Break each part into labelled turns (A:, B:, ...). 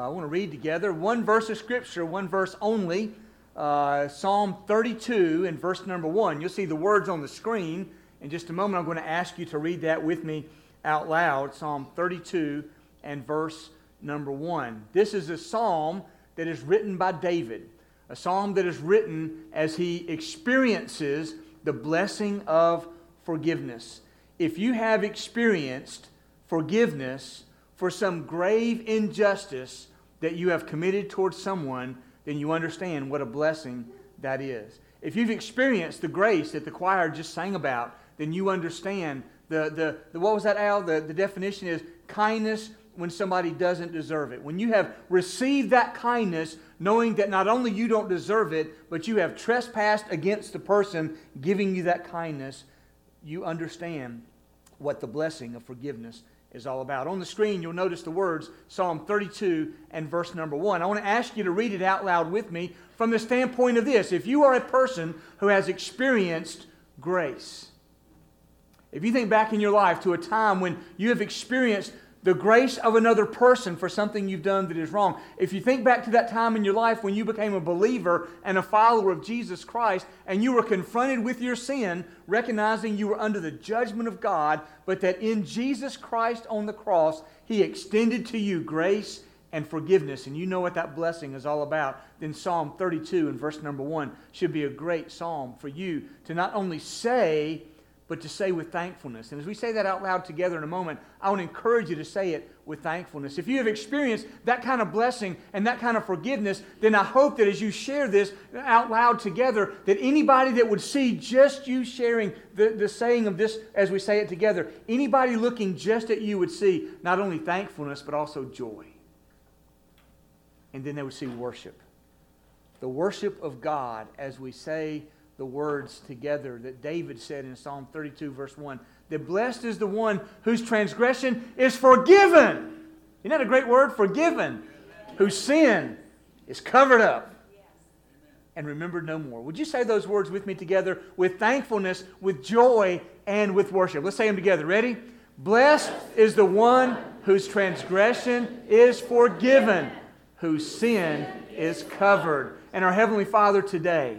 A: Uh, I want to read together one verse of Scripture, one verse only. Uh, Psalm 32 and verse number 1. You'll see the words on the screen. In just a moment, I'm going to ask you to read that with me out loud. Psalm 32 and verse number 1. This is a psalm that is written by David, a psalm that is written as he experiences the blessing of forgiveness. If you have experienced forgiveness for some grave injustice that you have committed towards someone, then you understand what a blessing that is. If you've experienced the grace that the choir just sang about, then you understand the, the, the what was that, Al? The, the definition is kindness when somebody doesn't deserve it. When you have received that kindness, knowing that not only you don't deserve it, but you have trespassed against the person giving you that kindness, you understand what the blessing of forgiveness is all about. On the screen, you'll notice the words Psalm 32 and verse number 1. I want to ask you to read it out loud with me from the standpoint of this. If you are a person who has experienced grace, if you think back in your life to a time when you have experienced the grace of another person for something you've done that is wrong. If you think back to that time in your life when you became a believer and a follower of Jesus Christ and you were confronted with your sin, recognizing you were under the judgment of God, but that in Jesus Christ on the cross, He extended to you grace and forgiveness, and you know what that blessing is all about, then Psalm 32 and verse number 1 should be a great psalm for you to not only say, but to say with thankfulness. And as we say that out loud together in a moment, I want to encourage you to say it with thankfulness. If you have experienced that kind of blessing and that kind of forgiveness, then I hope that as you share this out loud together, that anybody that would see just you sharing the, the saying of this as we say it together, anybody looking just at you would see not only thankfulness, but also joy. And then they would see worship. The worship of God as we say, the words together that David said in Psalm 32, verse 1 that blessed is the one whose transgression is forgiven. Isn't that a great word? Forgiven. Whose sin is covered up and remembered no more. Would you say those words with me together with thankfulness, with joy, and with worship? Let's say them together. Ready? Blessed is the one whose transgression is forgiven, whose sin is covered. And our Heavenly Father today,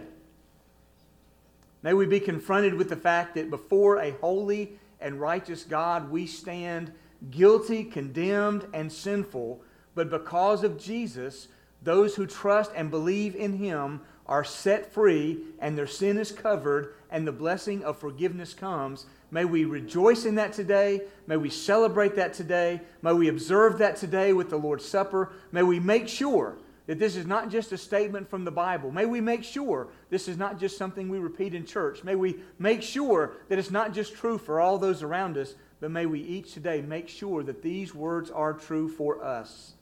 A: May we be confronted with the fact that before a holy and righteous God we stand guilty, condemned, and sinful, but because of Jesus, those who trust and believe in him are set free and their sin is covered and the blessing of forgiveness comes. May we rejoice in that today. May we celebrate that today. May we observe that today with the Lord's Supper. May we make sure that this is not just a statement from the Bible. May we make sure this is not just something we repeat in church. May we make sure that it's not just true for all those around us, but may we each today make sure that these words are true for us.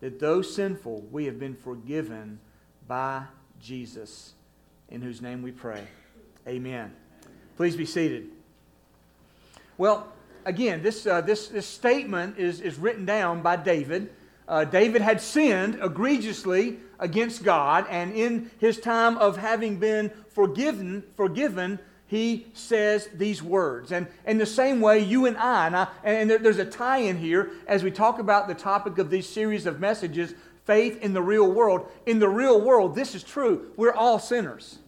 A: That though sinful, we have been forgiven by Jesus, in whose name we pray. Amen. Please be seated. Well, again, this, uh, this, this statement is, is written down by David uh, David had sinned egregiously against God, and in his time of having been forgiven, forgiven, he says these words. And in the same way, you and I, and, I, and there, there's a tie in here as we talk about the topic of these series of messages faith in the real world. In the real world, this is true. We're all sinners.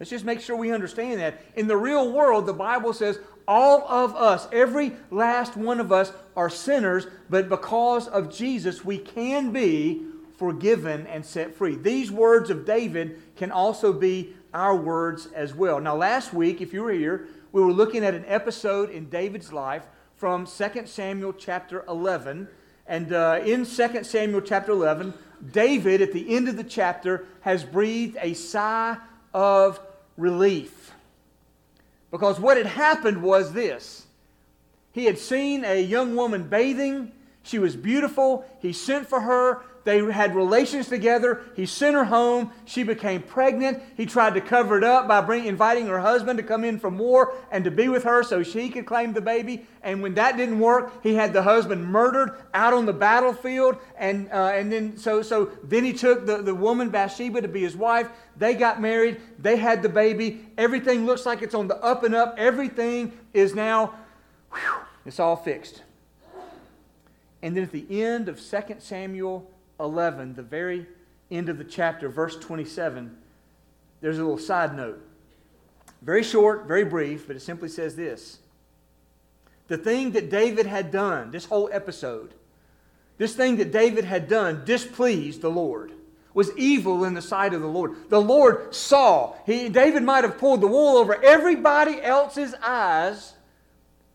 A: Let's just make sure we understand that. In the real world, the Bible says all of us, every last one of us, are sinners, but because of Jesus, we can be forgiven and set free. These words of David can also be our words as well. Now, last week, if you were here, we were looking at an episode in David's life from 2 Samuel chapter 11. And uh, in 2 Samuel chapter 11, David, at the end of the chapter, has breathed a sigh of relief. Because what had happened was this he had seen a young woman bathing. She was beautiful. He sent for her. They had relations together. He sent her home. She became pregnant. He tried to cover it up by bring, inviting her husband to come in from war and to be with her so she could claim the baby. And when that didn't work, he had the husband murdered out on the battlefield. And, uh, and then, so, so then he took the, the woman Bathsheba to be his wife. They got married. They had the baby. Everything looks like it's on the up and up. Everything is now, whew, it's all fixed. And then at the end of 2 Samuel 11, the very end of the chapter, verse 27, there's a little side note. Very short, very brief, but it simply says this The thing that David had done, this whole episode, this thing that David had done displeased the Lord was evil in the sight of the Lord. The Lord saw. He, David might have pulled the wool over everybody else's eyes,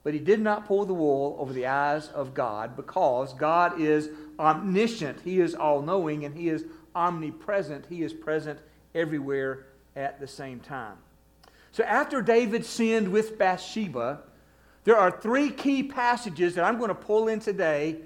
A: but he did not pull the wool over the eyes of God because God is omniscient. He is all knowing and He is omnipresent. He is present everywhere at the same time. So after David sinned with Bathsheba, there are three key passages that I'm going to pull in today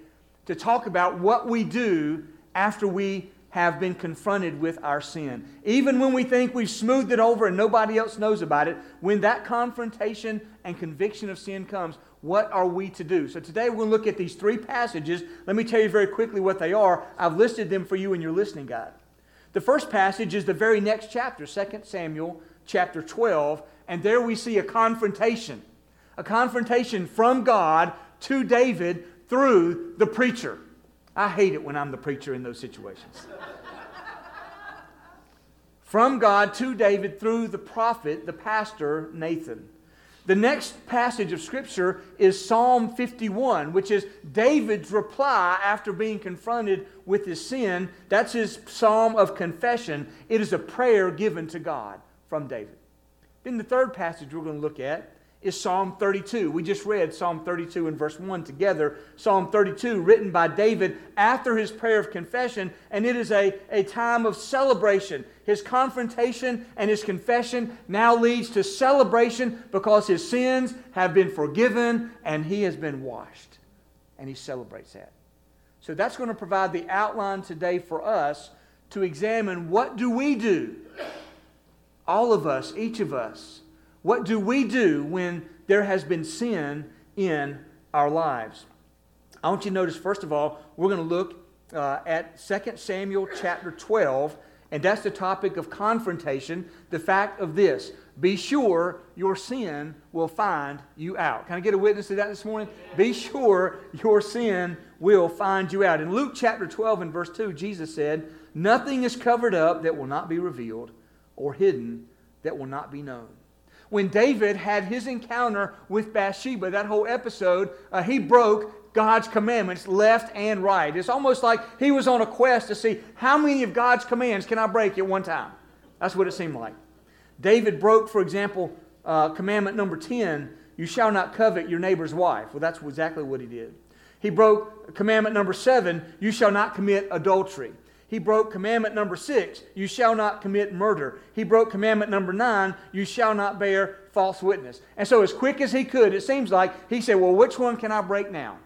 A: to talk about what we do after we have been confronted with our sin. Even when we think we've smoothed it over and nobody else knows about it, when that confrontation and conviction of sin comes, what are we to do? So today we're going to look at these three passages. Let me tell you very quickly what they are. I've listed them for you in your listening guide. The first passage is the very next chapter, 2 Samuel chapter 12, and there we see a confrontation. A confrontation from God to David through the preacher. I hate it when I'm the preacher in those situations. From God to David through the prophet, the pastor, Nathan. The next passage of Scripture is Psalm 51, which is David's reply after being confronted with his sin. That's his psalm of confession. It is a prayer given to God from David. Then the third passage we're going to look at is Psalm 32. We just read Psalm 32 and verse 1 together. Psalm 32, written by David after his prayer of confession, and it is a, a time of celebration. His confrontation and his confession now leads to celebration because his sins have been forgiven and he has been washed. And he celebrates that. So that's going to provide the outline today for us to examine what do we do? All of us, each of us what do we do when there has been sin in our lives? I want you to notice, first of all, we're going to look uh, at 2 Samuel chapter 12, and that's the topic of confrontation. The fact of this be sure your sin will find you out. Can I get a witness to that this morning? Be sure your sin will find you out. In Luke chapter 12 and verse 2, Jesus said, Nothing is covered up that will not be revealed, or hidden that will not be known when David had his encounter with Bathsheba, that whole episode, uh, he broke God's commandments left and right. It's almost like he was on a quest to see how many of God's commands can I break at one time. That's what it seemed like. David broke, for example, uh, commandment number 10 you shall not covet your neighbor's wife. Well, that's exactly what he did. He broke commandment number 7 you shall not commit adultery. He broke commandment number six, you shall not commit murder. He broke commandment number nine, you shall not bear false witness. And so, as quick as he could, it seems like he said, Well, which one can I break now?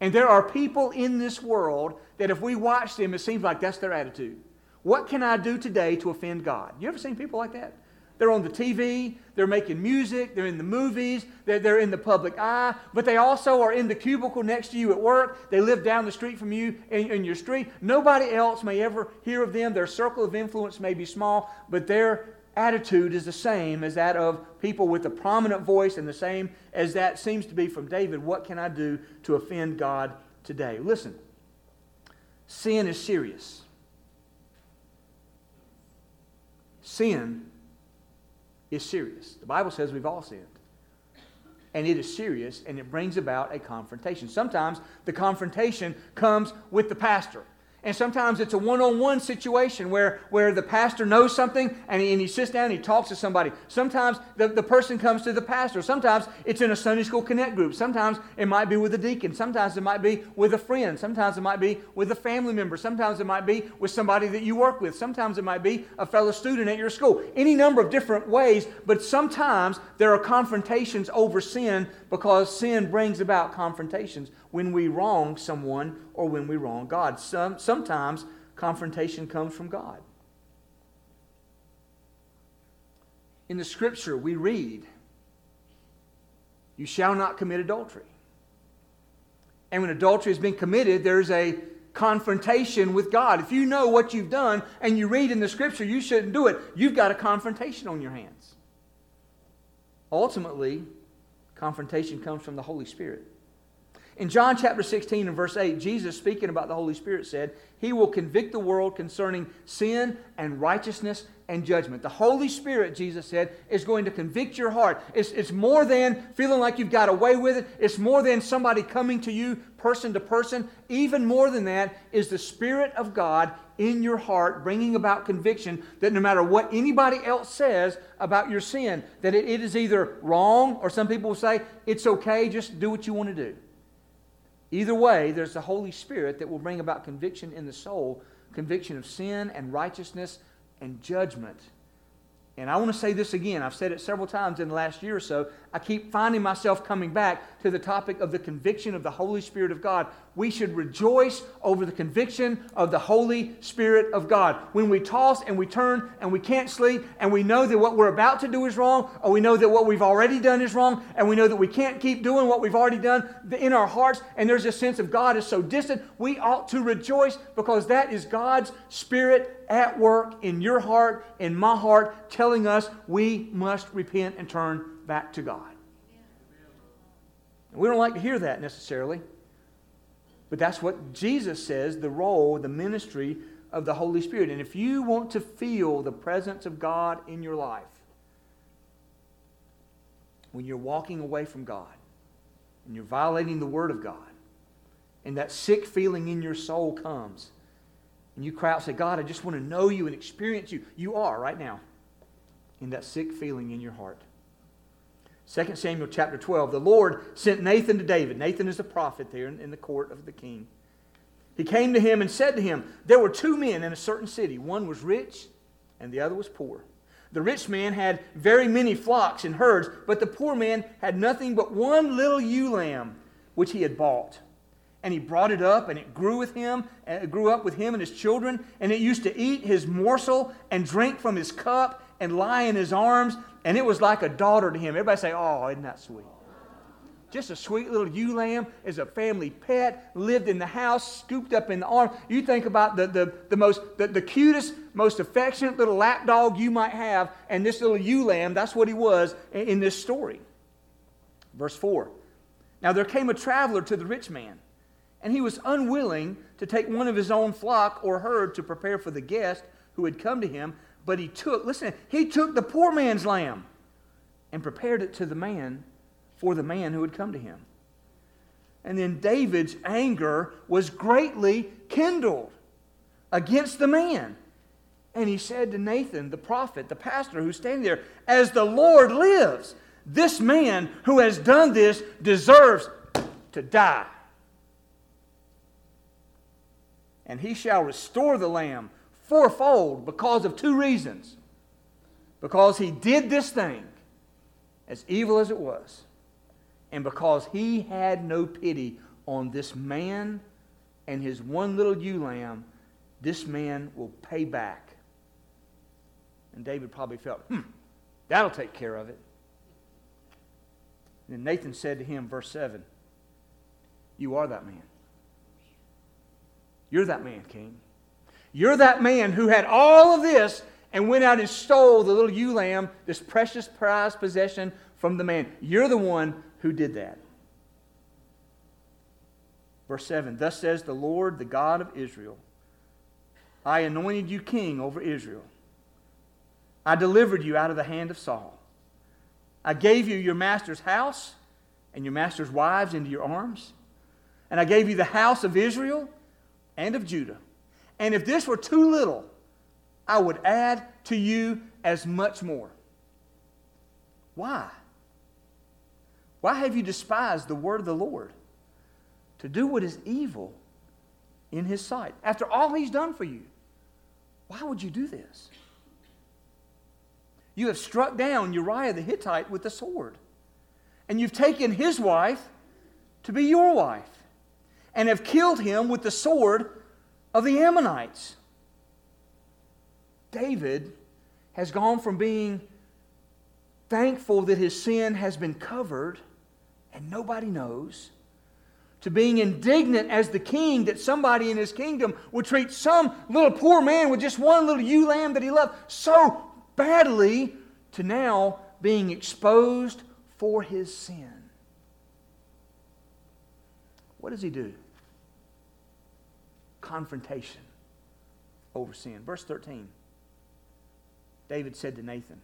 A: And there are people in this world that if we watch them, it seems like that's their attitude. What can I do today to offend God? You ever seen people like that? They're on the TV, they're making music, they're in the movies, they're, they're in the public eye, but they also are in the cubicle next to you at work. They live down the street from you in, in your street. Nobody else may ever hear of them. Their circle of influence may be small, but their attitude is the same as that of people with a prominent voice and the same as that seems to be from David. What can I do to offend God today? Listen, sin is serious. Sin is serious. The Bible says we've all sinned. And it is serious, and it brings about a confrontation. Sometimes the confrontation comes with the pastor. And sometimes it's a one on one situation where, where the pastor knows something and he, and he sits down and he talks to somebody. Sometimes the, the person comes to the pastor. Sometimes it's in a Sunday School Connect group. Sometimes it might be with a deacon. Sometimes it might be with a friend. Sometimes it might be with a family member. Sometimes it might be with somebody that you work with. Sometimes it might be a fellow student at your school. Any number of different ways, but sometimes there are confrontations over sin because sin brings about confrontations when we wrong someone or when we wrong God. Some, sometimes confrontation comes from God. In the scripture, we read, You shall not commit adultery. And when adultery has been committed, there's a confrontation with God. If you know what you've done and you read in the scripture you shouldn't do it, you've got a confrontation on your hands. Ultimately, confrontation comes from the Holy Spirit. In John chapter 16 and verse 8, Jesus, speaking about the Holy Spirit, said, He will convict the world concerning sin and righteousness and judgment. The Holy Spirit, Jesus said, is going to convict your heart. It's, it's more than feeling like you've got away with it, it's more than somebody coming to you person to person. Even more than that is the Spirit of God in your heart, bringing about conviction that no matter what anybody else says about your sin, that it, it is either wrong or some people will say, it's okay, just do what you want to do. Either way, there's the Holy Spirit that will bring about conviction in the soul, conviction of sin and righteousness and judgment. And I want to say this again. I've said it several times in the last year or so. I keep finding myself coming back to the topic of the conviction of the Holy Spirit of God. We should rejoice over the conviction of the Holy Spirit of God. When we toss and we turn and we can't sleep and we know that what we're about to do is wrong, or we know that what we've already done is wrong, and we know that we can't keep doing what we've already done in our hearts, and there's a sense of God is so distant, we ought to rejoice because that is God's Spirit at work in your heart, in my heart, telling us we must repent and turn back to God. And we don't like to hear that necessarily, but that's what Jesus says the role, the ministry of the Holy Spirit. And if you want to feel the presence of God in your life, when you're walking away from God and you're violating the Word of God, and that sick feeling in your soul comes, and you cry out say, God, I just want to know you and experience you, you are right now in that sick feeling in your heart. 2 Samuel chapter 12, the Lord sent Nathan to David. Nathan is a prophet there in, in the court of the king. He came to him and said to him, There were two men in a certain city. One was rich and the other was poor. The rich man had very many flocks and herds, but the poor man had nothing but one little ewe lamb which he had bought. And he brought it up, and it grew with him, and it grew up with him and his children, and it used to eat his morsel and drink from his cup and lie in his arms, and it was like a daughter to him. Everybody say, Oh, isn't that sweet? Just a sweet little ewe lamb is a family pet, lived in the house, scooped up in the arm. You think about the, the, the most the, the cutest, most affectionate little lap dog you might have, and this little ewe lamb, that's what he was in, in this story. Verse 4. Now there came a traveler to the rich man, and he was unwilling to take one of his own flock or herd to prepare for the guest who had come to him, but he took, listen, he took the poor man's lamb and prepared it to the man for the man who had come to him. And then David's anger was greatly kindled against the man. And he said to Nathan, the prophet, the pastor who's standing there, As the Lord lives, this man who has done this deserves to die. And he shall restore the lamb fourfold because of two reasons. Because he did this thing, as evil as it was, and because he had no pity on this man and his one little ewe lamb, this man will pay back. And David probably felt, hmm, that'll take care of it. And Nathan said to him, verse 7, You are that man. You're that man, King. You're that man who had all of this and went out and stole the little ewe lamb, this precious prized possession from the man. You're the one who did that. Verse 7 Thus says the Lord, the God of Israel I anointed you king over Israel. I delivered you out of the hand of Saul. I gave you your master's house and your master's wives into your arms. And I gave you the house of Israel and of Judah. And if this were too little, I would add to you as much more. Why? Why have you despised the word of the Lord? To do what is evil in his sight. After all he's done for you, why would you do this? You have struck down Uriah the Hittite with the sword, and you've taken his wife to be your wife, and have killed him with the sword of the Ammonites. David has gone from being thankful that his sin has been covered and nobody knows to being indignant as the king that somebody in his kingdom would treat some little poor man with just one little ewe lamb that he loved so badly to now being exposed for his sin. what does he do? Confrontation over sin. Verse 13. David said to Nathan.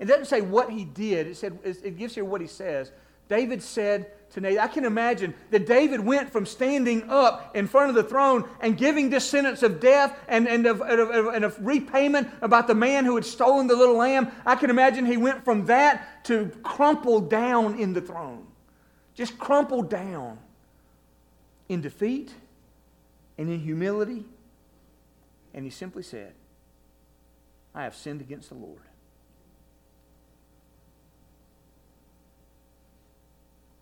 A: It doesn't say what he did, it, said, it gives here what he says. David said to Nathan, I can imagine that David went from standing up in front of the throne and giving this sentence of death and, and, of, of, and of repayment about the man who had stolen the little lamb. I can imagine he went from that to crumple down in the throne. Just crumple down in defeat and in humility. And he simply said, I have sinned against the Lord.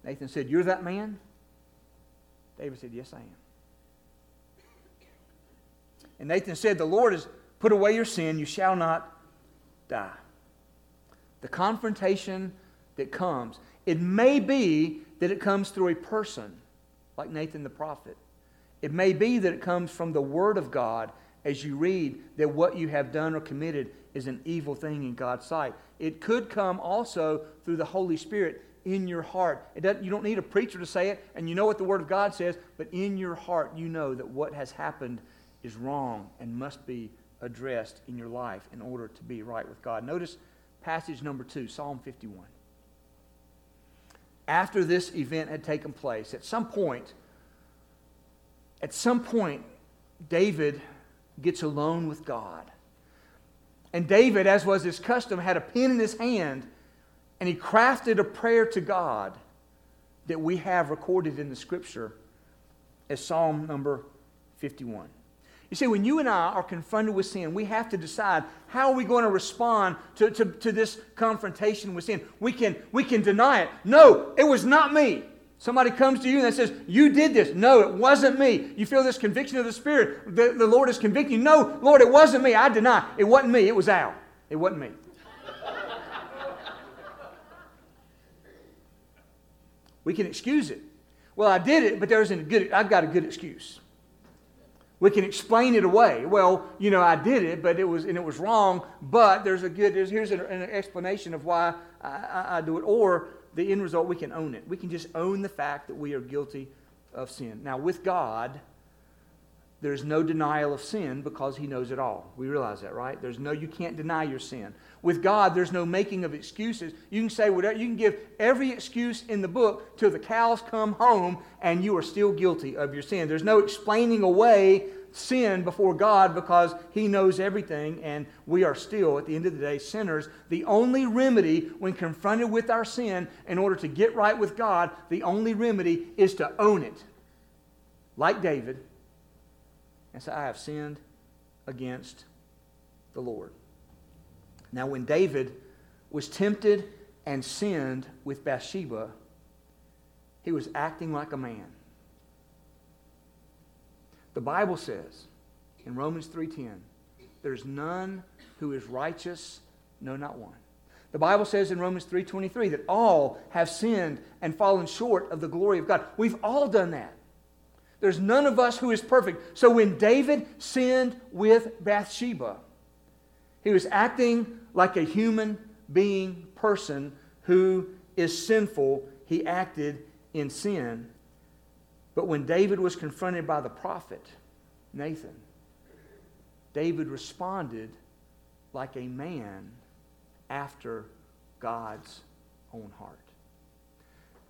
A: Nathan said, You're that man? David said, Yes, I am. And Nathan said, The Lord has put away your sin, you shall not die. The confrontation that comes, it may be that it comes through a person like Nathan the prophet. It may be that it comes from the Word of God as you read that what you have done or committed is an evil thing in God's sight. It could come also through the Holy Spirit in your heart. you don't need a preacher to say it, and you know what the Word of God says, but in your heart you know that what has happened is wrong and must be addressed in your life in order to be right with God. Notice passage number two, Psalm 51. After this event had taken place, at some point, at some point, David gets alone with God. And David, as was his custom, had a pen in his hand and he crafted a prayer to God that we have recorded in the scripture as Psalm number 51. You see, when you and I are confronted with sin, we have to decide how are we going to respond to, to, to this confrontation with sin. We can, we can deny it. No, it was not me. Somebody comes to you and says, You did this. No, it wasn't me. You feel this conviction of the Spirit. The, the Lord is convicting you. No, Lord, it wasn't me. I deny. It wasn't me. It was Al. It wasn't me. we can excuse it. Well, I did it, but there isn't a good, I've got a good excuse. We can explain it away. Well, you know, I did it, but it was and it was wrong. But there's a good. There's, here's an, an explanation of why I, I, I do it. Or the end result, we can own it. We can just own the fact that we are guilty of sin. Now, with God, there's no denial of sin because he knows it all. We realize that, right? There's no, you can't deny your sin. With God, there's no making of excuses. You can say whatever, you can give every excuse in the book till the cows come home and you are still guilty of your sin. There's no explaining away sin before God because he knows everything and we are still, at the end of the day, sinners. The only remedy when confronted with our sin in order to get right with God, the only remedy is to own it. Like David and say, I have sinned against the Lord. Now, when David was tempted and sinned with Bathsheba, he was acting like a man. The Bible says in Romans 3:10, there's none who is righteous, no not one. The Bible says in Romans 3:23 that all have sinned and fallen short of the glory of God. We've all done that. There's none of us who is perfect. So when David sinned with Bathsheba, he was acting like a human being person who is sinful. He acted in sin. But when David was confronted by the prophet, Nathan, David responded like a man after God's own heart.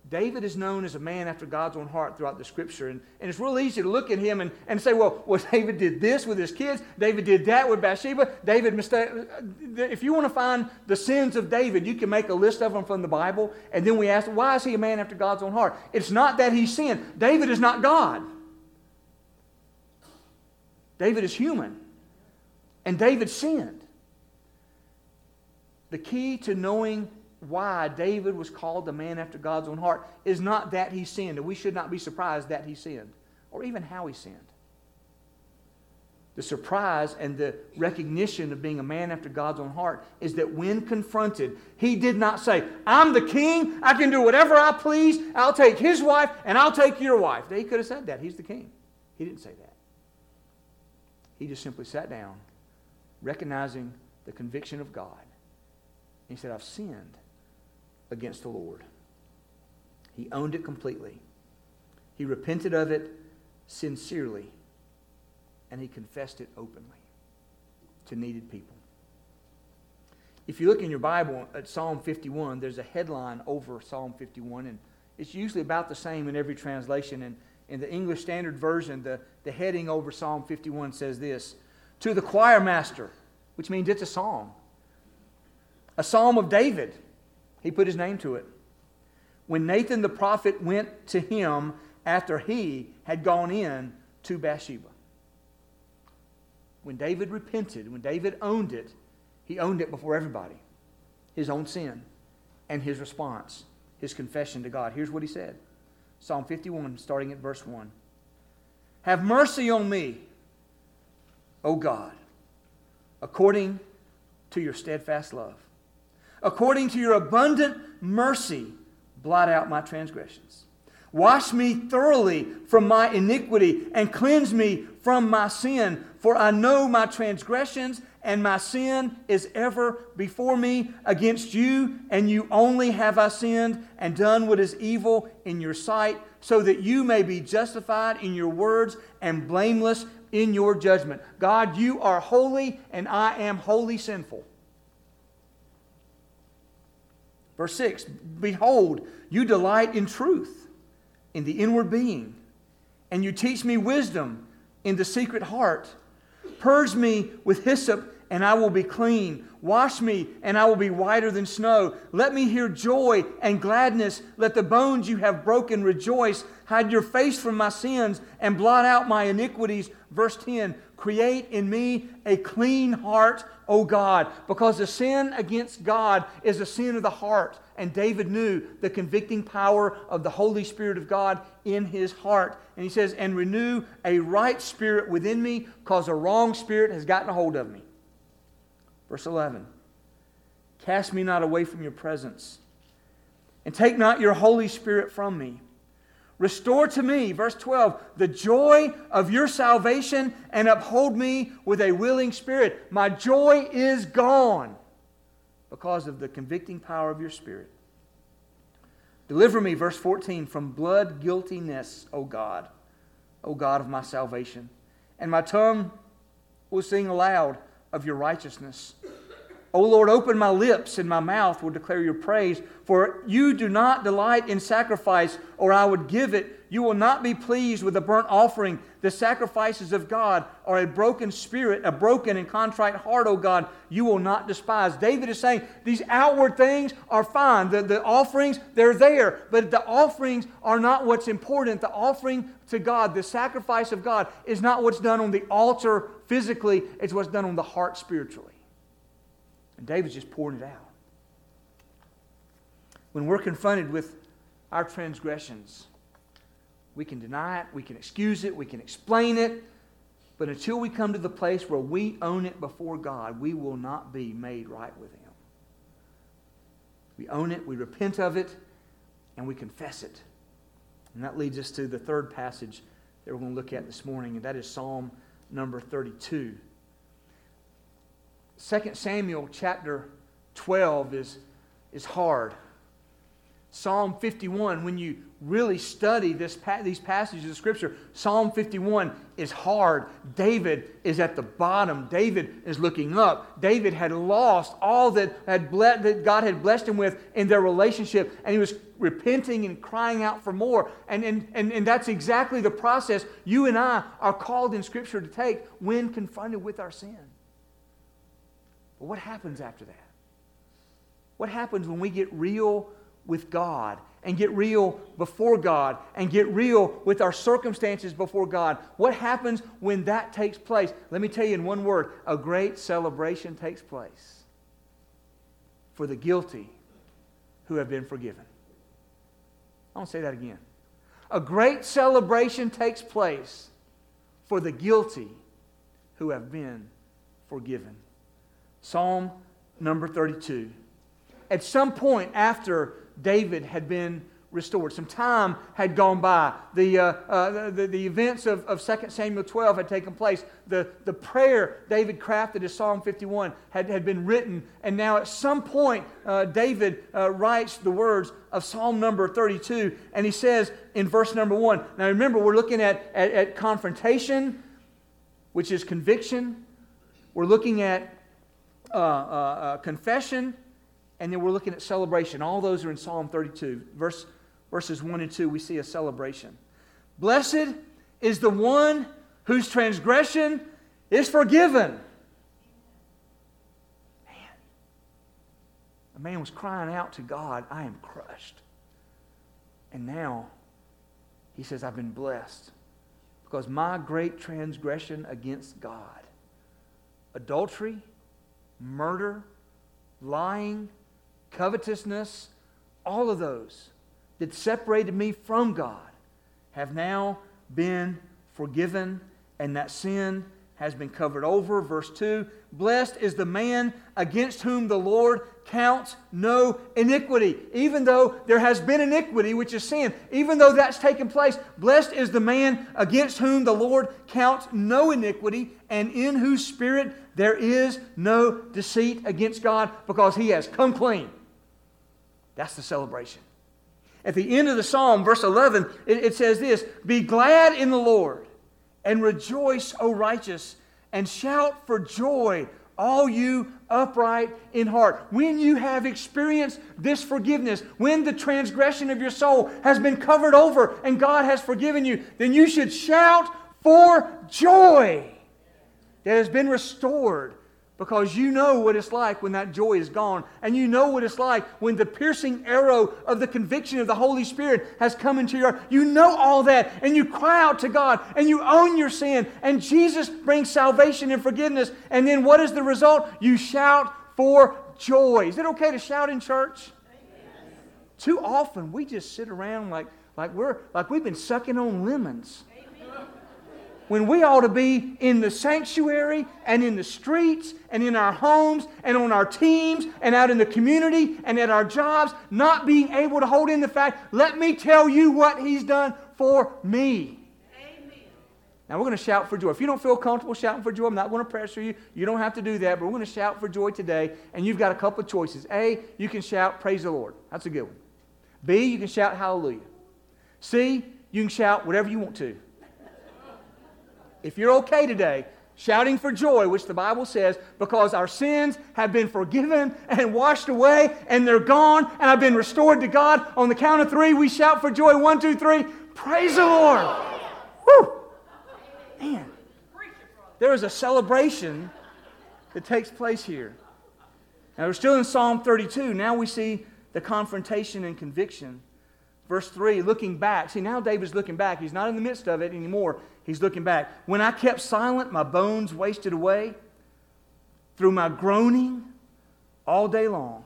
A: David is known as a man after God's own heart throughout the scripture. And, and it's real easy to look at him and, and say, well, well, David did this with his kids. David did that with Bathsheba. David mistake. Uh, if you want to find the sins of David, you can make a list of them from the Bible. And then we ask, why is he a man after God's own heart? It's not that he sinned. David is not God. David is human. And David sinned. The key to knowing why David was called the man after God's own heart is not that he sinned, and we should not be surprised that he sinned, or even how he sinned. The surprise and the recognition of being a man after God's own heart is that when confronted, he did not say, I'm the king, I can do whatever I please, I'll take his wife, and I'll take your wife. He could have said that. He's the king. He didn't say that. He just simply sat down, recognizing the conviction of God. He said, I've sinned against the Lord. He owned it completely. He repented of it sincerely, and he confessed it openly to needed people. If you look in your Bible at Psalm 51, there's a headline over Psalm 51, and it's usually about the same in every translation. And in the English Standard Version, the, the heading over Psalm 51 says this To the choir master, which means it's a psalm, a psalm of David. He put his name to it. When Nathan the prophet went to him after he had gone in to Bathsheba. When David repented, when David owned it, he owned it before everybody his own sin and his response, his confession to God. Here's what he said Psalm 51, starting at verse 1. Have mercy on me, O God, according to your steadfast love. According to your abundant mercy, blot out my transgressions. Wash me thoroughly from my iniquity and cleanse me from my sin, for I know my transgressions and my sin is ever before me. Against you and you only have I sinned and done what is evil in your sight, so that you may be justified in your words and blameless in your judgment. God, you are holy, and I am wholly sinful. Verse 6 Behold, you delight in truth, in the inward being, and you teach me wisdom in the secret heart. Purge me with hyssop and I will be clean. Wash me, and I will be whiter than snow. Let me hear joy and gladness. Let the bones you have broken rejoice. Hide your face from my sins and blot out my iniquities. Verse 10 Create in me a clean heart, O God, because the sin against God is a sin of the heart. And David knew the convicting power of the Holy Spirit of God in his heart. And he says, And renew a right spirit within me, because a wrong spirit has gotten a hold of me. Verse 11 Cast me not away from your presence, and take not your Holy Spirit from me. Restore to me, verse 12, the joy of your salvation and uphold me with a willing spirit. My joy is gone because of the convicting power of your spirit. Deliver me, verse 14, from blood guiltiness, O God, O God of my salvation. And my tongue will sing aloud of your righteousness. O Lord, open my lips, and my mouth will declare your praise. For you do not delight in sacrifice, or I would give it. You will not be pleased with a burnt offering. The sacrifices of God are a broken spirit, a broken and contrite heart, O God, you will not despise. David is saying these outward things are fine. The, the offerings, they're there, but the offerings are not what's important. The offering to God, the sacrifice of God, is not what's done on the altar physically, it's what's done on the heart spiritually. And David's just pouring it out. When we're confronted with our transgressions, we can deny it, we can excuse it, we can explain it, but until we come to the place where we own it before God, we will not be made right with Him. We own it, we repent of it, and we confess it. And that leads us to the third passage that we're going to look at this morning, and that is Psalm number 32. 2 Samuel chapter 12 is, is hard. Psalm 51, when you really study this, these passages of Scripture, Psalm 51 is hard. David is at the bottom. David is looking up. David had lost all that, had ble- that God had blessed him with in their relationship, and he was repenting and crying out for more. And, and, and, and that's exactly the process you and I are called in Scripture to take when confronted with our sin. But what happens after that? What happens when we get real with God and get real before God and get real with our circumstances before God? What happens when that takes place? Let me tell you in one word a great celebration takes place for the guilty who have been forgiven. I want to say that again. A great celebration takes place for the guilty who have been forgiven. Psalm number 32. At some point after David had been restored. Some time had gone by. The, uh, uh, the, the, events of, of 2 Samuel 12 had taken place. The, the prayer David crafted as Psalm 51 had, had been written. And now, at some point, uh, David uh, writes the words of Psalm number 32. And he says in verse number 1 Now, remember, we're looking at, at, at confrontation, which is conviction. We're looking at uh, uh, confession, and then we're looking at celebration. All those are in Psalm 32. Verse verses 1 and 2, we see a celebration. Blessed is the one whose transgression is forgiven. Man, a man was crying out to God, I am crushed. And now he says, I've been blessed because my great transgression against God, adultery, murder, lying, covetousness, all of those that separated me from God have now been forgiven, and that sin has been covered over. Verse 2 Blessed is the man against whom the Lord counts no iniquity. Even though there has been iniquity, which is sin, even though that's taken place, blessed is the man against whom the Lord counts no iniquity, and in whose spirit there is no deceit against God, because he has come clean. That's the celebration. At the end of the psalm, verse 11, it, it says this Be glad in the Lord and rejoice, O righteous, and shout for joy, all you upright in heart. When you have experienced this forgiveness, when the transgression of your soul has been covered over and God has forgiven you, then you should shout for joy that has been restored because you know what it's like when that joy is gone. And you know what it's like when the piercing arrow of the conviction of the Holy Spirit has come into your heart. You know all that. And you cry out to God and you own your sin. And Jesus brings salvation and forgiveness. And then what is the result? You shout for joy. Is it okay to shout in church? Too often we just sit around like, like, we're, like we've been sucking on lemons when we ought to be in the sanctuary and in the streets and in our homes and on our teams and out in the community and at our jobs, not being able to hold in the fact, let me tell you what He's done for me. Amen. Now we're going to shout for joy. If you don't feel comfortable shouting for joy, I'm not going to pressure you. You don't have to do that, but we're going to shout for joy today. And you've got a couple of choices. A, you can shout, Praise the Lord. That's a good one. B, you can shout, Hallelujah. C, you can shout whatever you want to if you're okay today, shouting for joy, which the Bible says, because our sins have been forgiven and washed away and they're gone and I've been restored to God. On the count of three, we shout for joy. One, two, three. Praise the Lord. Man, there is a celebration that takes place here. Now, we're still in Psalm 32. Now we see the confrontation and conviction. Verse 3, looking back. See, now David's looking back. He's not in the midst of it anymore. He's looking back. When I kept silent, my bones wasted away through my groaning all day long,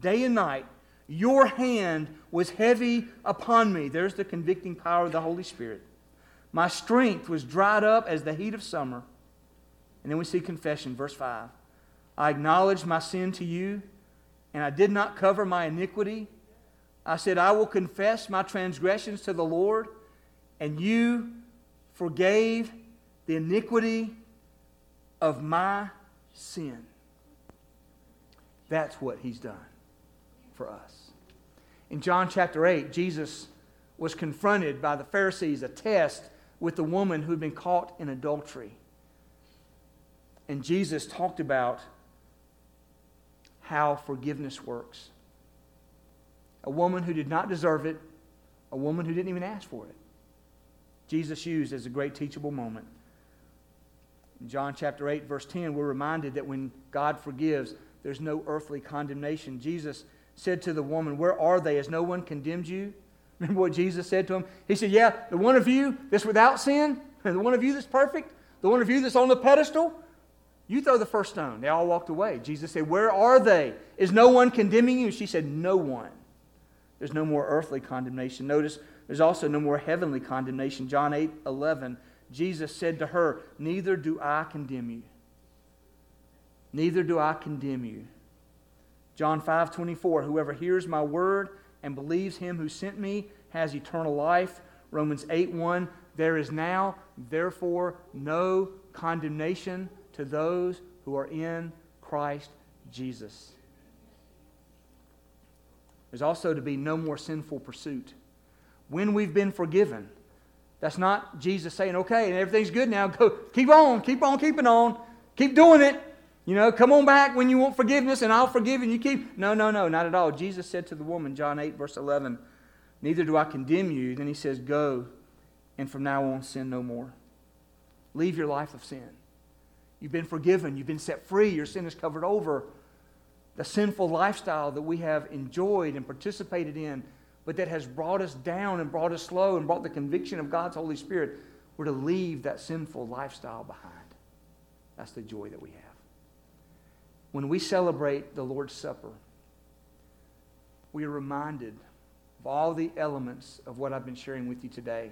A: day and night. Your hand was heavy upon me. There's the convicting power of the Holy Spirit. My strength was dried up as the heat of summer. And then we see confession, verse 5. I acknowledged my sin to you, and I did not cover my iniquity. I said, I will confess my transgressions to the Lord, and you forgave the iniquity of my sin. That's what he's done for us. In John chapter 8, Jesus was confronted by the Pharisees, a test with the woman who had been caught in adultery. And Jesus talked about how forgiveness works. A woman who did not deserve it, a woman who didn't even ask for it. Jesus used as a great teachable moment. In John chapter 8, verse 10, we're reminded that when God forgives, there's no earthly condemnation. Jesus said to the woman, Where are they? Has no one condemned you? Remember what Jesus said to him? He said, Yeah, the one of you that's without sin, the one of you that's perfect, the one of you that's on the pedestal, you throw the first stone. They all walked away. Jesus said, Where are they? Is no one condemning you? She said, No one. There's no more earthly condemnation. Notice there's also no more heavenly condemnation. John 8 11, Jesus said to her, Neither do I condemn you. Neither do I condemn you. John 5 24, whoever hears my word and believes him who sent me has eternal life. Romans 8 1. There is now, therefore, no condemnation to those who are in Christ Jesus. There's also to be no more sinful pursuit. When we've been forgiven, that's not Jesus saying, okay, and everything's good now, go, keep on, keep on keeping on, keep doing it. You know, come on back when you want forgiveness and I'll forgive and you keep. No, no, no, not at all. Jesus said to the woman, John 8, verse 11, Neither do I condemn you. Then he says, Go, and from now on sin no more. Leave your life of sin. You've been forgiven, you've been set free, your sin is covered over. The sinful lifestyle that we have enjoyed and participated in, but that has brought us down and brought us low and brought the conviction of God's Holy Spirit, we're to leave that sinful lifestyle behind. That's the joy that we have when we celebrate the Lord's Supper, we are reminded of all the elements of what I've been sharing with you today.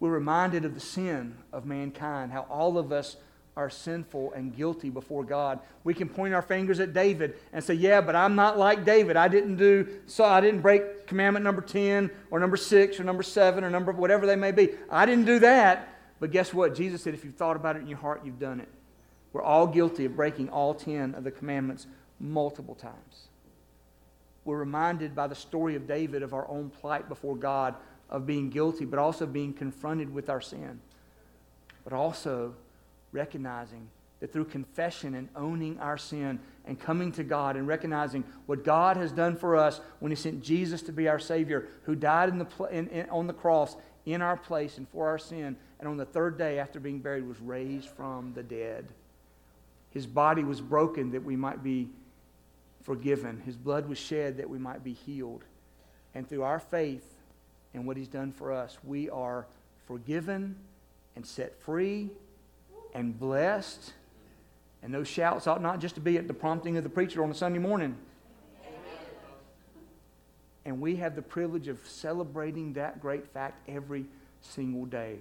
A: We're reminded of the sin of mankind, how all of us are sinful and guilty before God. We can point our fingers at David and say, "Yeah, but I'm not like David. I didn't do so I didn't break commandment number 10 or number 6 or number 7 or number whatever they may be. I didn't do that." But guess what? Jesus said if you've thought about it in your heart, you've done it. We're all guilty of breaking all 10 of the commandments multiple times. We're reminded by the story of David of our own plight before God, of being guilty, but also being confronted with our sin. But also recognizing that through confession and owning our sin and coming to God and recognizing what God has done for us when He sent Jesus to be our Savior, who died in the, in, in, on the cross in our place and for our sin, and on the third day after being buried was raised from the dead. His body was broken that we might be forgiven. His blood was shed that we might be healed. And through our faith and what He's done for us, we are forgiven and set free and blessed. And those shouts ought not just to be at the prompting of the preacher on a Sunday morning. And we have the privilege of celebrating that great fact every single day.